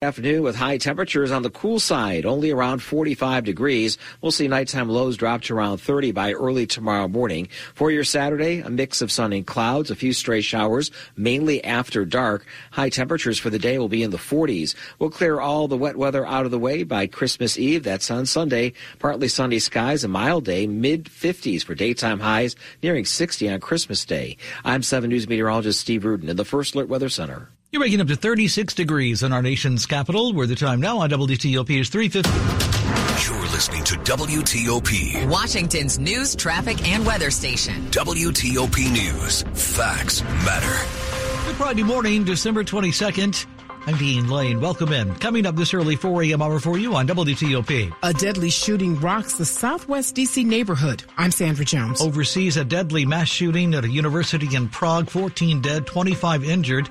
Afternoon with high temperatures on the cool side, only around 45 degrees. We'll see nighttime lows drop to around 30 by early tomorrow morning. For your Saturday, a mix of sun and clouds, a few stray showers, mainly after dark. High temperatures for the day will be in the 40s. We'll clear all the wet weather out of the way by Christmas Eve. That's on Sunday. Partly sunny skies, a mild day, mid 50s for daytime highs, nearing 60 on Christmas Day. I'm 7 News meteorologist Steve Rudin in the First Alert Weather Center. You're waking up to 36 degrees in our nation's capital, where the time now on WTOP is 350. You're listening to WTOP, Washington's news, traffic, and weather station. WTOP News. Facts matter. Good Friday morning, December 22nd. I'm Dean Lane. Welcome in. Coming up this early 4 a.m. hour for you on WTOP. A deadly shooting rocks the southwest DC neighborhood. I'm Sandra Jones. Overseas, a deadly mass shooting at a university in Prague, 14 dead, 25 injured.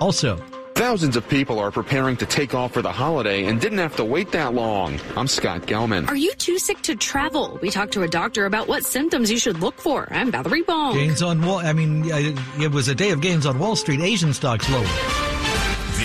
Also, Thousands of people are preparing to take off for the holiday and didn't have to wait that long. I'm Scott Gelman. Are you too sick to travel? We talked to a doctor about what symptoms you should look for. I'm Valerie Bonk. gains on Wall. I mean, it was a day of gains on Wall Street. Asian stocks lower.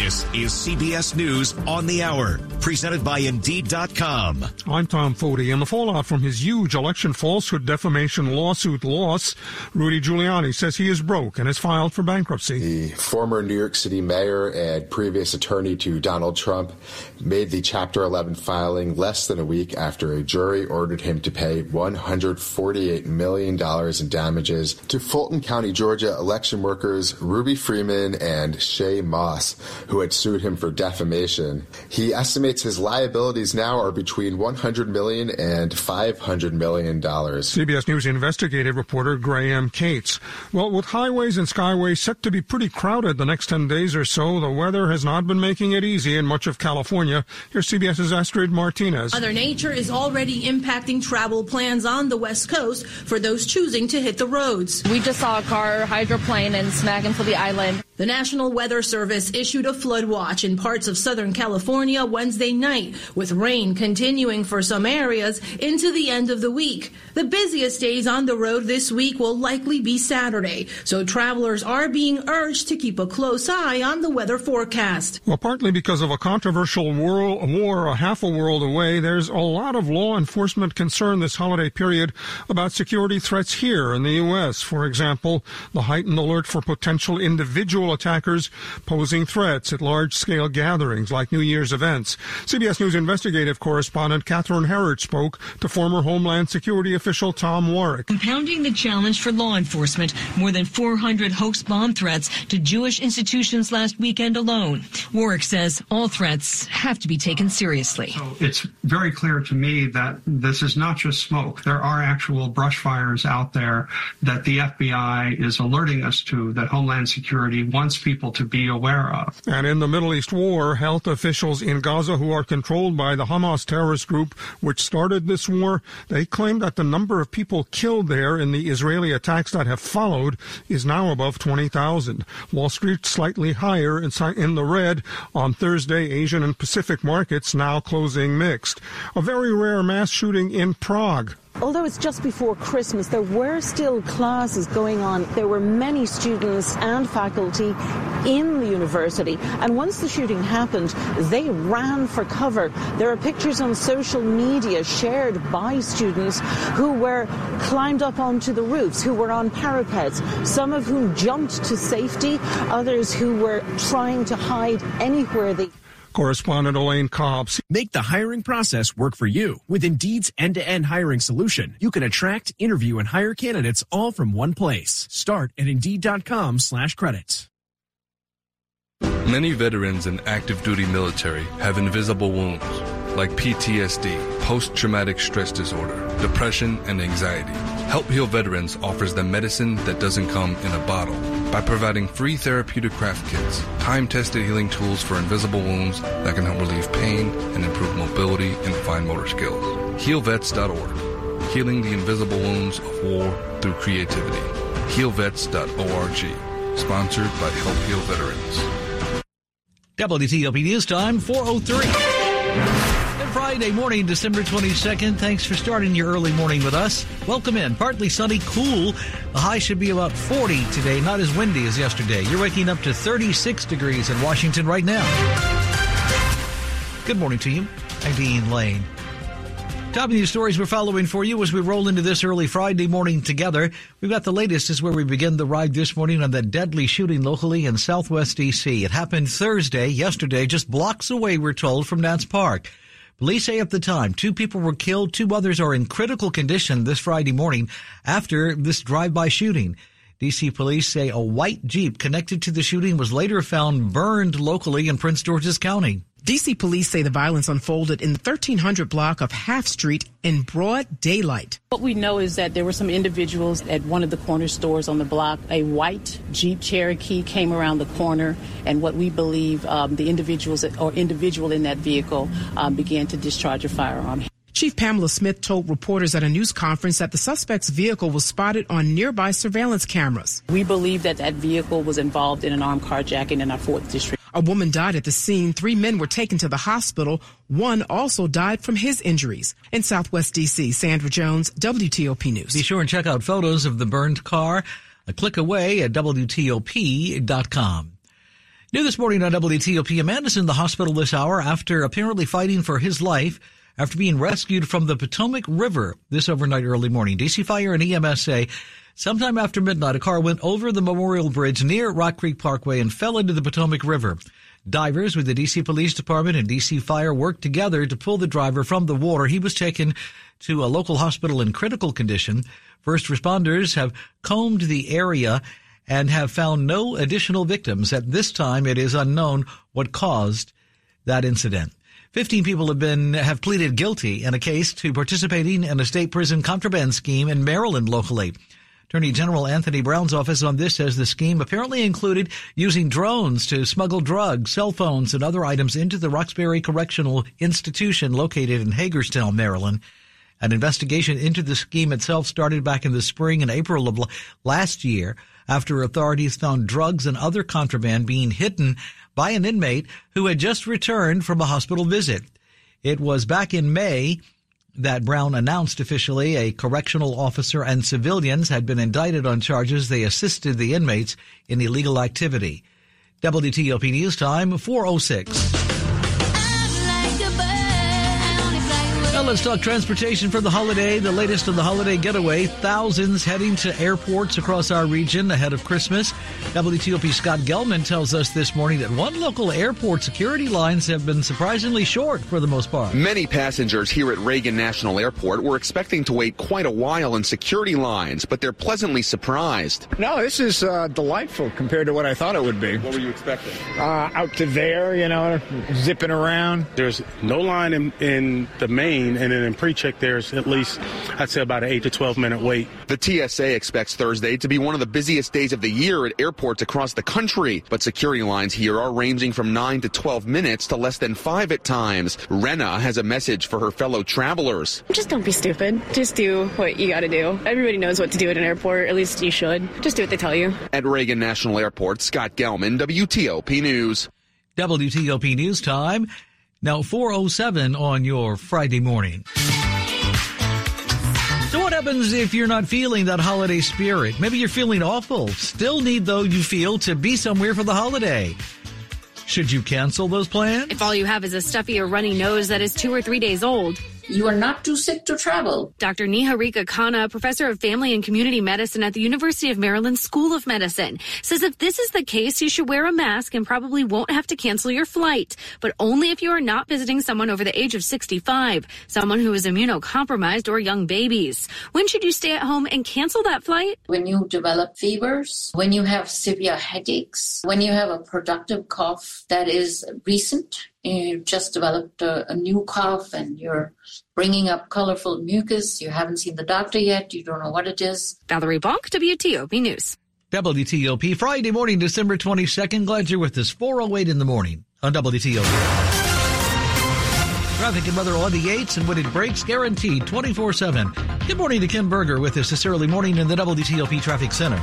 This is CBS News on the Hour, presented by Indeed.com. I'm Tom Foti. In the fallout from his huge election falsehood defamation lawsuit loss, Rudy Giuliani says he is broke and has filed for bankruptcy. The former New York City mayor and previous attorney to Donald Trump made the Chapter 11 filing less than a week after a jury ordered him to pay $148 million in damages to Fulton County, Georgia election workers Ruby Freeman and Shaye Moss, who had sued him for defamation. He estimates his liabilities now are between 100 million and 500 million dollars. CBS News investigative reporter Graham Kates. Well, with highways and skyways set to be pretty crowded the next 10 days or so, the weather has not been making it easy in much of California. Here's CBS's Astrid Martinez. Mother Nature is already impacting travel plans on the West Coast for those choosing to hit the roads. We just saw a car hydroplane and smack into the island. The National Weather Service issued a flood watch in parts of Southern California Wednesday night, with rain continuing for some areas into the end of the week. The busiest days on the road this week will likely be Saturday, so travelers are being urged to keep a close eye on the weather forecast. Well, partly because of a controversial war, war a half a world away, there's a lot of law enforcement concern this holiday period about security threats here in the U.S. For example, the heightened alert for potential individual attackers posing threats at large scale gatherings like New Year's events. CBS News investigative correspondent Catherine Herridge spoke to former Homeland Security official Tom Warrick. Compounding the challenge for law enforcement, more than 400 hoax bomb threats to Jewish institutions last weekend alone. Warrick says all threats have to be taken seriously. So it's very clear to me that this is not just smoke. There are actual brush fires out there that the FBI is alerting us to that Homeland Security wants people to be aware of. And in the Middle East war, health officials in Gaza who are controlled by the Hamas terrorist group which started this war, they claim that the number of people killed there in the Israeli attacks that have followed is now above 20,000. Wall Street slightly higher in the red on Thursday. Asian and Pacific markets now closing mixed. A very rare mass shooting in Prague. Although it's just before Christmas, there were still classes going on. There were many students and faculty in the university. And once the shooting happened, they ran for cover. There are pictures on social media shared by students who were climbed up onto the roofs, who were on parapets, some of whom jumped to safety, others who were trying to hide anywhere they Correspondent Elaine Cobbs. Make the hiring process work for you. With Indeed's end-to-end hiring solution, you can attract, interview, and hire candidates all from one place. Start at Indeed.com slash credits. Many veterans and active duty military have invisible wounds like PTSD, post-traumatic stress disorder, depression, and anxiety. Help Heal Veterans offers them medicine that doesn't come in a bottle by providing free therapeutic craft kits, time-tested healing tools for invisible wounds that can help relieve pain and improve mobility and fine motor skills. HealVets.org, healing the invisible wounds of war through creativity. HealVets.org, sponsored by Help Heal Veterans. WTOP News Time 403. Friday morning, December 22nd. Thanks for starting your early morning with us. Welcome in. Partly sunny, cool. The high should be about 40 today, not as windy as yesterday. You're waking up to 36 degrees in Washington right now. Good morning to you. I'm Dean Lane. Top news stories we're following for you as we roll into this early Friday morning together. We've got the latest is where we begin the ride this morning on the deadly shooting locally in southwest DC. It happened Thursday, yesterday, just blocks away, we're told, from Nats Park. Police say at the time, two people were killed, two others are in critical condition this Friday morning after this drive-by shooting. DC police say a white Jeep connected to the shooting was later found burned locally in Prince George's County. DC police say the violence unfolded in the 1300 block of Half Street in broad daylight. What we know is that there were some individuals at one of the corner stores on the block. A white Jeep Cherokee came around the corner, and what we believe um, the individuals or individual in that vehicle um, began to discharge a firearm. Chief Pamela Smith told reporters at a news conference that the suspect's vehicle was spotted on nearby surveillance cameras. We believe that that vehicle was involved in an armed carjacking in our 4th District. A woman died at the scene. Three men were taken to the hospital. One also died from his injuries. In Southwest D.C., Sandra Jones, WTOP News. Be sure and check out photos of the burned car a click away at WTOP.com. New this morning on WTOP, a man is in the hospital this hour after apparently fighting for his life after being rescued from the Potomac River this overnight early morning. DC Fire and EMS say Sometime after midnight, a car went over the Memorial Bridge near Rock Creek Parkway and fell into the Potomac River. Divers with the DC Police Department and DC Fire worked together to pull the driver from the water. He was taken to a local hospital in critical condition. First responders have combed the area and have found no additional victims. At this time, it is unknown what caused that incident. 15 people have been have pleaded guilty in a case to participating in a state prison contraband scheme in Maryland locally. Attorney General Anthony Brown's office on this says the scheme apparently included using drones to smuggle drugs, cell phones, and other items into the Roxbury Correctional Institution located in Hagerstown, Maryland. An investigation into the scheme itself started back in the spring and April of last year after authorities found drugs and other contraband being hidden by an inmate who had just returned from a hospital visit. It was back in May that Brown announced officially a correctional officer and civilians had been indicted on charges they assisted the inmates in illegal activity. WTOP News Time 406. Let's talk transportation for the holiday. The latest on the holiday getaway. Thousands heading to airports across our region ahead of Christmas. WTOP Scott Gelman tells us this morning that one local airport security lines have been surprisingly short for the most part. Many passengers here at Reagan National Airport were expecting to wait quite a while in security lines, but they're pleasantly surprised. No, this is uh, delightful compared to what I thought it would be. What were you expecting? Uh, out to there, you know, zipping around. There's no line in, in the main and then in pre-check there's at least I'd say about an eight to twelve minute wait. The TSA expects Thursday to be one of the busiest days of the year at airports across the country, but security lines here are ranging from nine to twelve minutes to less than five at times. Rena has a message for her fellow travelers. Just don't be stupid. Just do what you got to do. Everybody knows what to do at an airport. At least you should. Just do what they tell you. At Reagan National Airport, Scott Gelman, WTOP News. WTOP News Time. Now, 407 on your Friday morning. So what happens if you're not feeling that holiday spirit? Maybe you're feeling awful. Still need, though, you feel to be somewhere for the holiday. Should you cancel those plans? If all you have is a stuffy or runny nose that is two or three days old, you are not too sick to travel. Dr. Niharika Khanna, professor of family and community medicine at the University of Maryland School of Medicine, says if this is the case, you should wear a mask and probably won't have to cancel your flight, but only if you are not visiting someone over the age of 65, someone who is immunocompromised or young babies. When should you stay at home and cancel that flight? When you develop fevers, when you have severe headaches, when you have a productive cough that is recent, you've just developed a, a, new cough and you're bringing up colorful mucus. You haven't seen the doctor yet. You don't know what it is. Valerie Bonk, WTOP News. WTOP, Friday morning, December 22nd. Glad you're with us. 408 in the morning on WTOP. Traffic and weather on the 8s and when it breaks, guaranteed 24-7. Good morning to Ken Berger with us this early morning in the WTOP Traffic Center.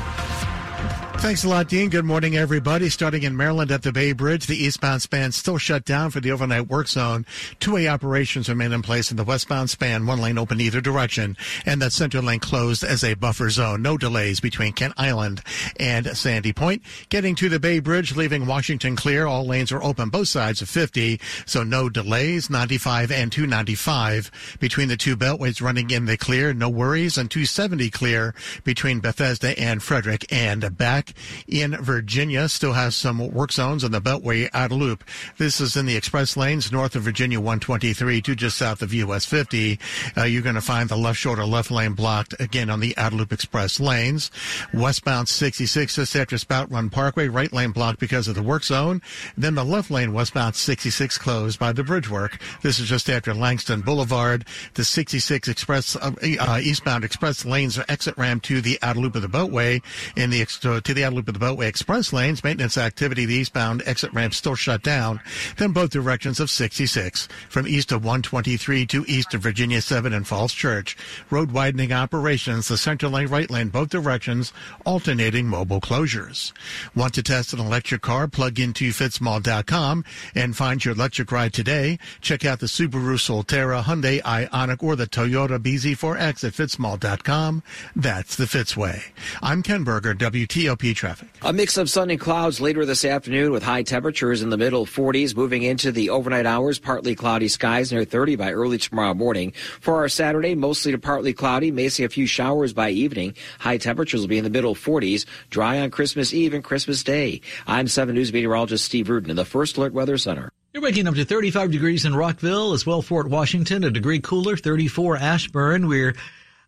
Thanks a lot, Dean. Good morning, everybody. Starting in Maryland at the Bay Bridge, the eastbound span still shut down for the overnight work zone. Two-way operations remain in place in the westbound span, one lane open either direction, and that center lane closed as a buffer zone. No delays between Kent Island and Sandy Point. Getting to the Bay Bridge, leaving Washington clear. All lanes are open both sides of 50, so no delays. 95 and 295 between the two beltways running in the clear. No worries. And 270 clear between Bethesda and Frederick and back in Virginia still has some work zones on the Beltway outer loop. This is in the express lanes north of Virginia 123 to just south of US 50. Uh, you're going to find the left shoulder left lane blocked again on the outer loop express lanes. Westbound 66 just after Spout Run Parkway, right lane blocked because of the work zone. Then the left lane westbound 66 closed by the bridge work. This is just after Langston Boulevard. The 66 express uh, uh eastbound express lanes are exit ramp to the outer loop of the Beltway in the to the outer loop of the Beltway express lanes. Maintenance activity, the eastbound exit ramp still shut down. Then both directions of 66 from east of 123 to east of Virginia 7 and Falls Church. Road widening operations, the center lane, right lane, both directions, alternating mobile closures. Want to test an electric car? Plug into fitzmall.com and find your electric ride today. Check out the Subaru Solterra, Hyundai Ioniq, or the Toyota BZ4X at fitzmall.com. That's the Fitzway. I'm Ken Berger, WTOP traffic. A mix of sun and clouds later this afternoon with high temperatures in the middle 40s moving into the overnight hours. Partly cloudy skies near 30 by early tomorrow morning. For our Saturday, mostly to partly cloudy. May see a few showers by evening. High temperatures will be in the middle 40s. Dry on Christmas Eve and Christmas Day. I'm 7 News meteorologist Steve Rudin in the First Alert Weather Center. You're waking up to 35 degrees in Rockville as well Fort Washington, a degree cooler, 34 Ashburn. We're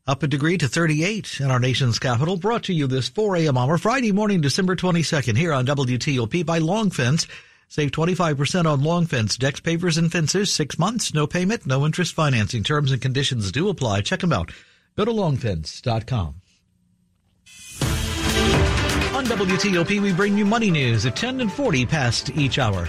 up a degree to 38 in our nation's capital. Brought to you this 4 a.m. hour, Friday morning, December 22nd, here on WTOP by Long Fence. Save 25% on Long Fence decks, pavers, and fences. Six months, no payment, no interest financing. Terms and conditions do apply. Check them out. Go to longfence.com. On WTOP, we bring you money news at 10 and 40 past each hour.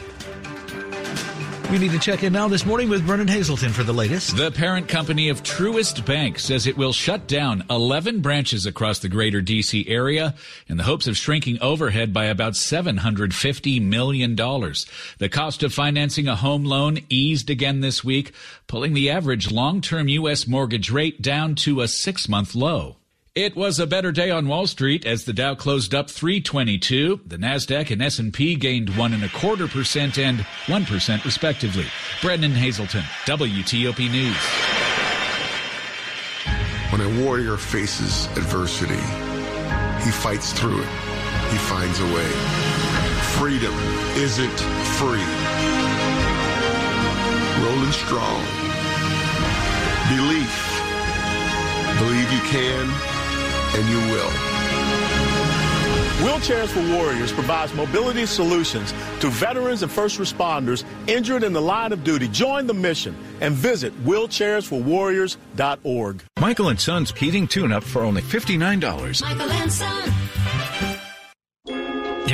We need to check in now this morning with Brennan Haselton for the latest. The parent company of Truist Bank says it will shut down 11 branches across the greater D.C. area in the hopes of shrinking overhead by about $750 million. The cost of financing a home loan eased again this week, pulling the average long-term U.S. mortgage rate down to a six-month low. It was a better day on Wall Street as the Dow closed up 322. The Nasdaq and S&P gained one and a quarter percent and one percent respectively. Brennan Haselton, WTOP News. When a warrior faces adversity, he fights through it. He finds a way. Freedom isn't free. Rolling strong. Belief. Believe you can and you will. Wheelchairs for Warriors provides mobility solutions to veterans and first responders injured in the line of duty. Join the mission and visit wheelchairsforwarriors.org. Michael and Son's heating tune-up for only $59. Michael and Son.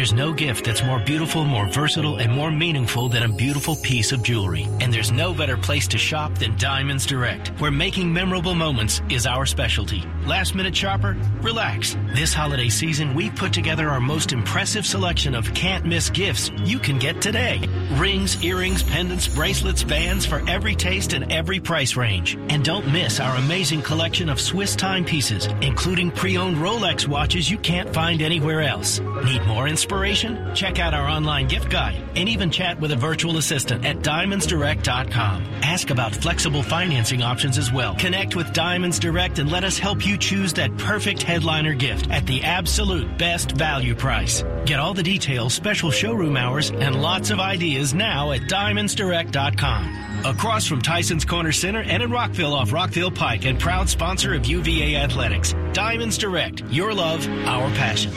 There's no gift that's more beautiful, more versatile, and more meaningful than a beautiful piece of jewelry. And there's no better place to shop than Diamonds Direct, where making memorable moments is our specialty. Last minute shopper? Relax. This holiday season, we've put together our most impressive selection of can't miss gifts you can get today. Rings, earrings, pendants, bracelets, bands for every taste and every price range. And don't miss our amazing collection of Swiss timepieces, including pre-owned Rolex watches you can't find anywhere else. Need more inspiration? Check out our online gift guide and even chat with a virtual assistant at diamondsdirect.com. Ask about flexible financing options as well. Connect with Diamonds Direct and let us help you choose that perfect headliner gift at the absolute best value price. Get all the details, special showroom hours, and lots of ideas now at diamondsdirect.com. Across from Tyson's Corner Center and in Rockville off Rockville Pike and proud sponsor of UVA Athletics. Diamonds Direct. Your love, our passion.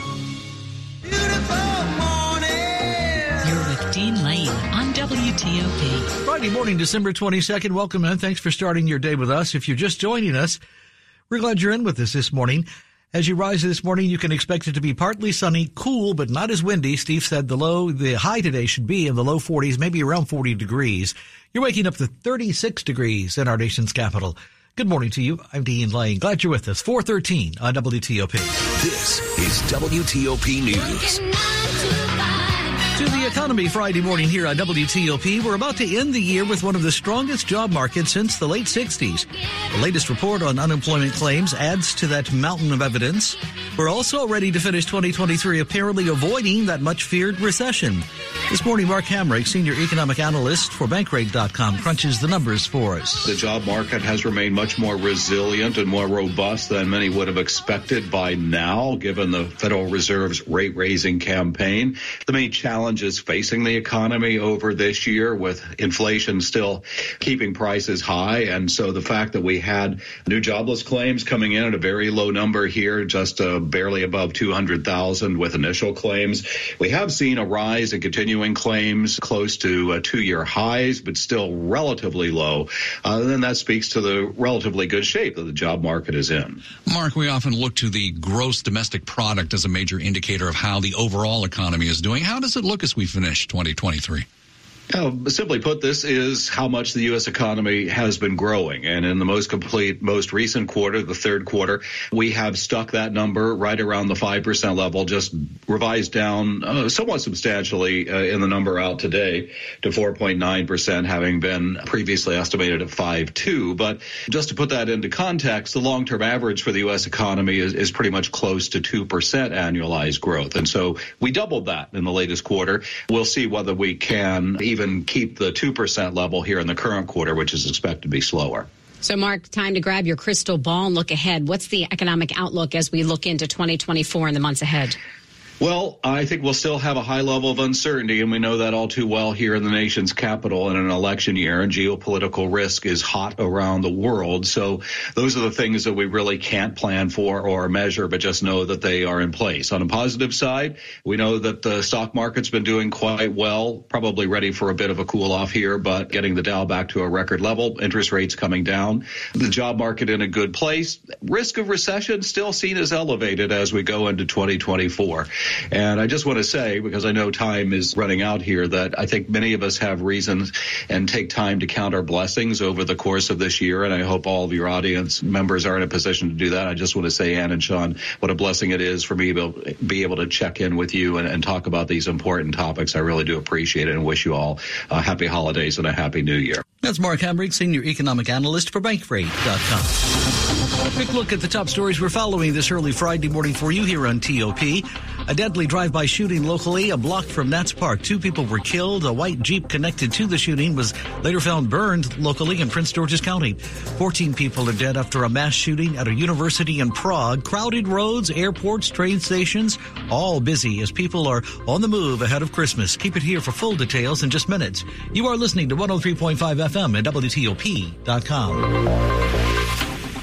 Lane on WTOP. Friday morning, December 22nd. Welcome and thanks for starting your day with us. If you're just joining us, we're glad you're in with us this morning. As you rise this morning, you can expect it to be partly sunny, cool, but not as windy. Steve said the low, the high today should be in the low 40s, maybe around 40 degrees. You're waking up to 36 degrees in our nation's capital. Good morning to you. I'm Dean Lane. Glad you're with us. 413 on WTOP. This is WTOP News. Economy Friday morning here on WTOP. We're about to end the year with one of the strongest job markets since the late 60s. The latest report on unemployment claims adds to that mountain of evidence. We're also ready to finish 2023 apparently avoiding that much feared recession. This morning, Mark Hamrick, senior economic analyst for Bankrate.com, crunches the numbers for us. The job market has remained much more resilient and more robust than many would have expected by now, given the Federal Reserve's rate raising campaign. The main facing the economy over this year with inflation still keeping prices high. And so the fact that we had new jobless claims coming in at a very low number here, just uh, barely above 200,000 with initial claims. We have seen a rise in continuing claims close to uh, two year highs, but still relatively low. Uh, then that speaks to the relatively good shape that the job market is in. Mark, we often look to the gross domestic product as a major indicator of how the overall economy is doing. How does it look as we finish 2023? Uh, simply put, this is how much the U.S. economy has been growing. And in the most complete, most recent quarter, the third quarter, we have stuck that number right around the 5% level, just revised down uh, somewhat substantially uh, in the number out today to 4.9%, having been previously estimated at 5.2. But just to put that into context, the long-term average for the U.S. economy is, is pretty much close to 2% annualized growth. And so we doubled that in the latest quarter. We'll see whether we can even keep the 2% level here in the current quarter, which is expected to be slower. So, Mark, time to grab your crystal ball and look ahead. What's the economic outlook as we look into 2024 and the months ahead? Well, I think we'll still have a high level of uncertainty, and we know that all too well here in the nation's capital in an election year, and geopolitical risk is hot around the world. So those are the things that we really can't plan for or measure, but just know that they are in place. On a positive side, we know that the stock market's been doing quite well, probably ready for a bit of a cool off here, but getting the Dow back to a record level, interest rates coming down, the job market in a good place, risk of recession still seen as elevated as we go into 2024. And I just want to say, because I know time is running out here, that I think many of us have reasons and take time to count our blessings over the course of this year. And I hope all of your audience members are in a position to do that. I just want to say, Ann and Sean, what a blessing it is for me to be able to check in with you and, and talk about these important topics. I really do appreciate it and wish you all happy holidays and a happy new year. That's Mark Hamrick, Senior Economic Analyst for Bankrate.com. Quick look at the top stories we're following this early Friday morning for you here on TOP. A deadly drive-by shooting locally, a block from Nats Park. Two people were killed. A white Jeep connected to the shooting was later found burned locally in Prince George's County. 14 people are dead after a mass shooting at a university in Prague. Crowded roads, airports, train stations, all busy as people are on the move ahead of Christmas. Keep it here for full details in just minutes. You are listening to 103.5 FM at WTOP.com.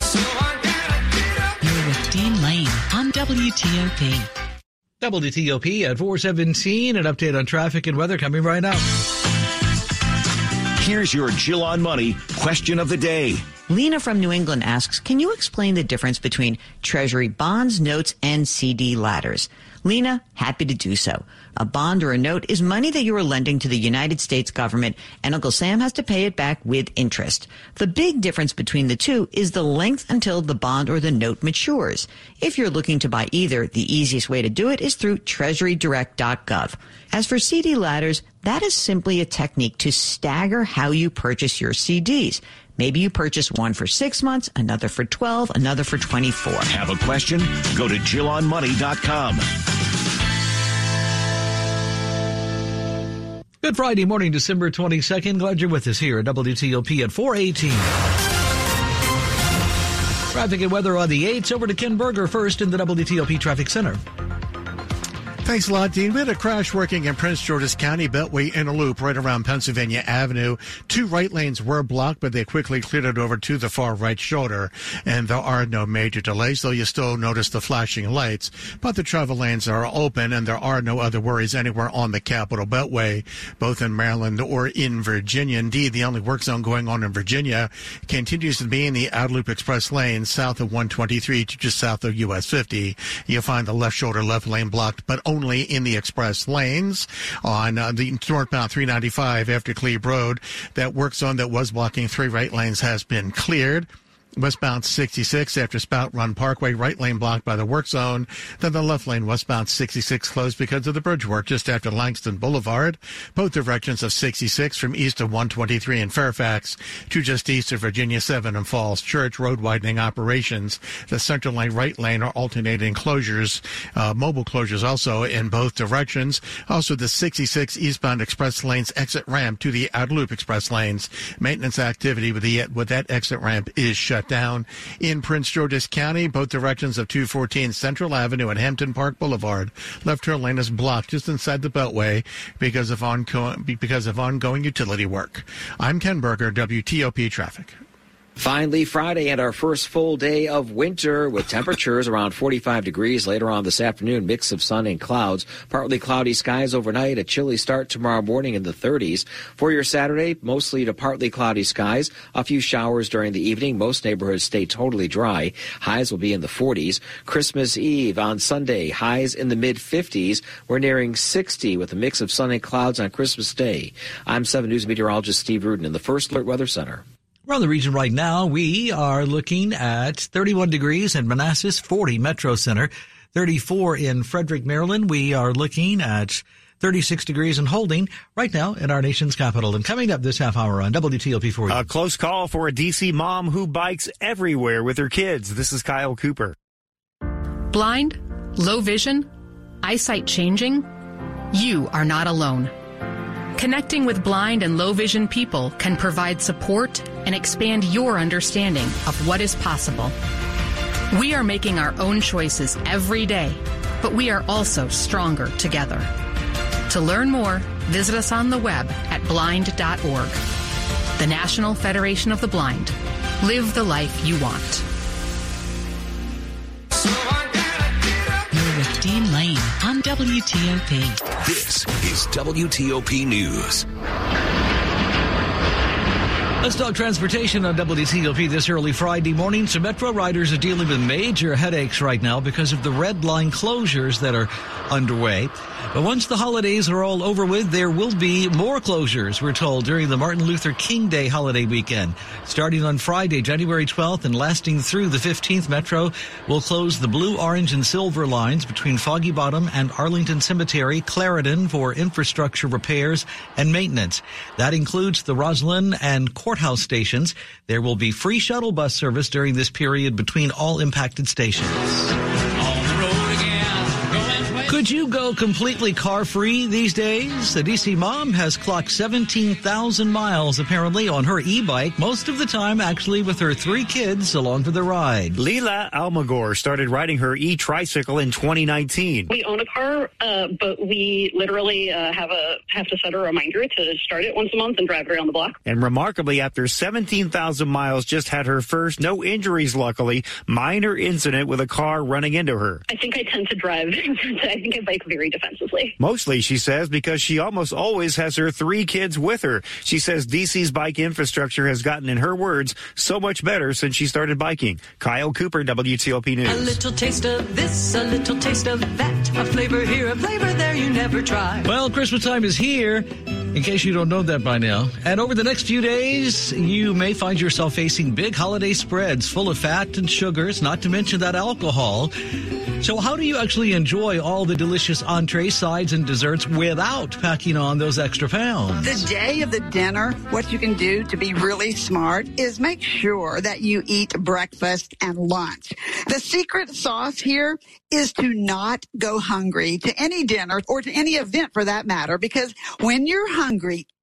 You're with Dean Lane on WTOP. WTOP at 417, an update on traffic and weather coming right up. Here's your Jill on Money question of the day. Lena from New England asks, can you explain the difference between Treasury bonds, notes, and CD ladders? Lena, happy to do so. A bond or a note is money that you are lending to the United States government, and Uncle Sam has to pay it back with interest. The big difference between the two is the length until the bond or the note matures. If you're looking to buy either, the easiest way to do it is through treasurydirect.gov. As for CD ladders, that is simply a technique to stagger how you purchase your CDs. Maybe you purchase one for six months, another for 12, another for 24. Have a question? Go to JillOnMoney.com. Good Friday morning, December 22nd. Glad you're with us here at WTOP at 418. Traffic and weather on the 8s. Over to Ken Berger first in the WTOP Traffic Center. Thanks a lot, Dean. We had a crash working in Prince George's County Beltway in a loop right around Pennsylvania Avenue. Two right lanes were blocked, but they quickly cleared it over to the far right shoulder. And there are no major delays, though you still notice the flashing lights. But the travel lanes are open and there are no other worries anywhere on the Capital Beltway, both in Maryland or in Virginia. Indeed, the only work zone going on in Virginia continues to be in the Outer Loop Express lane south of 123 to just south of US 50. You'll find the left shoulder left lane blocked, but only in the express lanes on uh, the northbound 395 after Glebe Road. That work zone that was blocking three right lanes has been cleared. Westbound 66 after Spout Run Parkway, right lane blocked by the work zone. Then the left lane westbound 66 closed because of the bridge work just after Langston Boulevard. Both directions of 66 from east of 123 in Fairfax to just east of Virginia 7 and Falls Church. Road widening operations. The central lane, right lane are alternating closures, uh, mobile closures also in both directions. Also the 66 eastbound express lanes exit ramp to the outer loop express lanes. Maintenance activity with the with that exit ramp is shut down in Prince George's County. Both directions of 214 Central Avenue and Hampton Park Boulevard. Left turn lane is blocked just inside the Beltway because of ongoing because of ongoing utility work. I'm Ken Berger, WTOP Traffic. Finally, Friday and our first full day of winter with temperatures around 45 degrees later on this afternoon. Mix of sun and clouds. Partly cloudy skies overnight. A chilly start tomorrow morning in the 30s. For your Saturday, mostly to partly cloudy skies. A few showers during the evening. Most neighborhoods stay totally dry. Highs will be in the 40s. Christmas Eve on Sunday. Highs in the mid 50s. We're nearing 60 with a mix of sun and clouds on Christmas Day. I'm 7 News meteorologist Steve Rudin in the First Alert Weather Center. Around the region right now, we are looking at 31 degrees in Manassas, 40 Metro Center, 34 in Frederick, Maryland. We are looking at 36 degrees and holding right now in our nation's capital. And coming up this half hour on WTOP for you. A close call for a DC mom who bikes everywhere with her kids. This is Kyle Cooper. Blind, low vision, eyesight changing? You are not alone. Connecting with blind and low vision people can provide support and expand your understanding of what is possible. We are making our own choices every day, but we are also stronger together. To learn more, visit us on the web at blind.org. The National Federation of the Blind. Live the life you want. WTOP. This is WTOP News. Let's talk transportation on WTOP this early Friday morning. Some Metro riders are dealing with major headaches right now because of the red line closures that are underway. But once the holidays are all over with, there will be more closures, we're told, during the Martin Luther King Day holiday weekend. Starting on Friday, January 12th and lasting through the 15th, Metro will close the blue, orange, and silver lines between Foggy Bottom and Arlington Cemetery, Clarendon for infrastructure repairs and maintenance. That includes the Rosslyn and Courthouse stations. There will be free shuttle bus service during this period between all impacted stations. Could you go completely car free these days? The DC mom has clocked 17,000 miles apparently on her e bike, most of the time actually with her three kids along for the ride. Leela Almagor started riding her e tricycle in 2019. We own a car, uh, but we literally uh, have a have to set a reminder to start it once a month and drive it around the block. And remarkably, after 17,000 miles, just had her first, no injuries luckily, minor incident with a car running into her. I think I tend to drive. I think I bike very defensively. Mostly, she says, because she almost always has her three kids with her. She says DC's bike infrastructure has gotten, in her words, so much better since she started biking. Kyle Cooper, WTOP News. A little taste of this, a little taste of that. A flavor here, a flavor there you never try. Well, Christmas time is here, in case you don't know that by now. And over the next few days, you may find yourself facing big holiday spreads full of fat and sugars, not to mention that alcohol. So, how do you actually enjoy all the delicious entrees, sides, and desserts without packing on those extra pounds? The day of the dinner, what you can do to be really smart is make sure that you eat breakfast and lunch. The secret sauce here is to not go hungry to any dinner or to any event for that matter, because when you're hungry,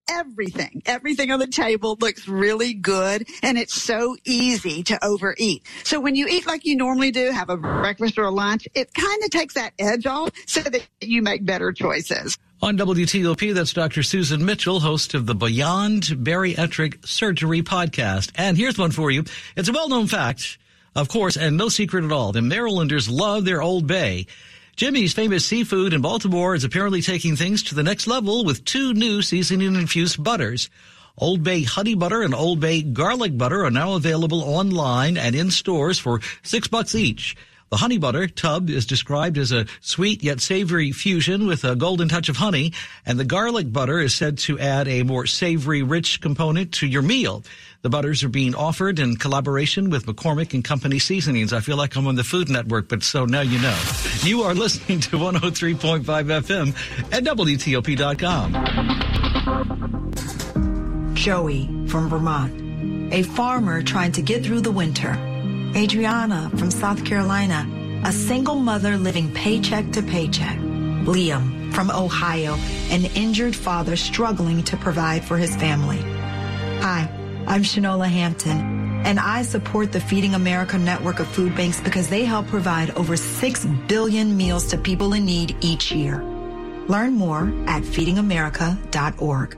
everything, everything on the table looks really good and it's so easy to overeat. So when you eat like you normally do, have a breakfast or a lunch, it kind of takes that edge off so that you make better choices. On WTOP, that's Dr. Susan Mitchell, host of the Beyond Bariatric Surgery podcast. And here's one for you. It's a well-known fact, of course, and no secret at all. The Marylanders love their Old Bay. Jimmy's famous seafood in Baltimore is apparently taking things to the next level with two new seasoning infused butters. Old Bay honey butter and Old Bay garlic butter are now available online and in stores for six bucks each. The honey butter tub is described as a sweet yet savory fusion with a golden touch of honey, and the garlic butter is said to add a more savory, rich component to your meal. The butters are being offered in collaboration with McCormick and Company Seasonings. I feel like I'm on the Food Network, but so now you know. You are listening to 103.5 FM at WTOP.com. Joey from Vermont, a farmer trying to get through the winter. Adriana from South Carolina, a single mother living paycheck to paycheck. Liam from Ohio, an injured father struggling to provide for his family. Hi, I'm Shanola Hampton, and I support the Feeding America network of food banks because they help provide over 6 billion meals to people in need each year. Learn more at feedingamerica.org.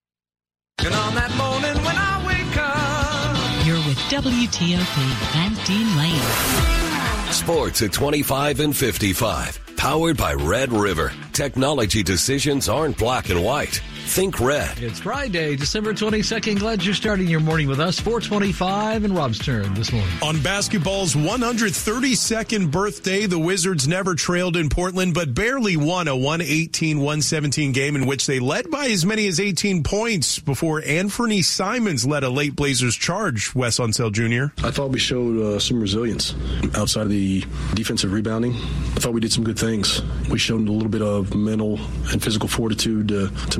And on that morning when I wake up, You're with WTOP and Dean Lane. Sports at 25 and 55. Powered by Red River. Technology decisions aren't black and white. Think red. It's Friday, December 22nd. Glad you're starting your morning with us. 425 and Rob's turn this morning. On basketball's 132nd birthday, the Wizards never trailed in Portland, but barely won a 118-117 game in which they led by as many as 18 points before Anfernee Simons led a late Blazers charge, Wes Unseld Jr. I thought we showed uh, some resilience outside of the defensive rebounding. I thought we did some good things. We showed a little bit of mental and physical fortitude to, to make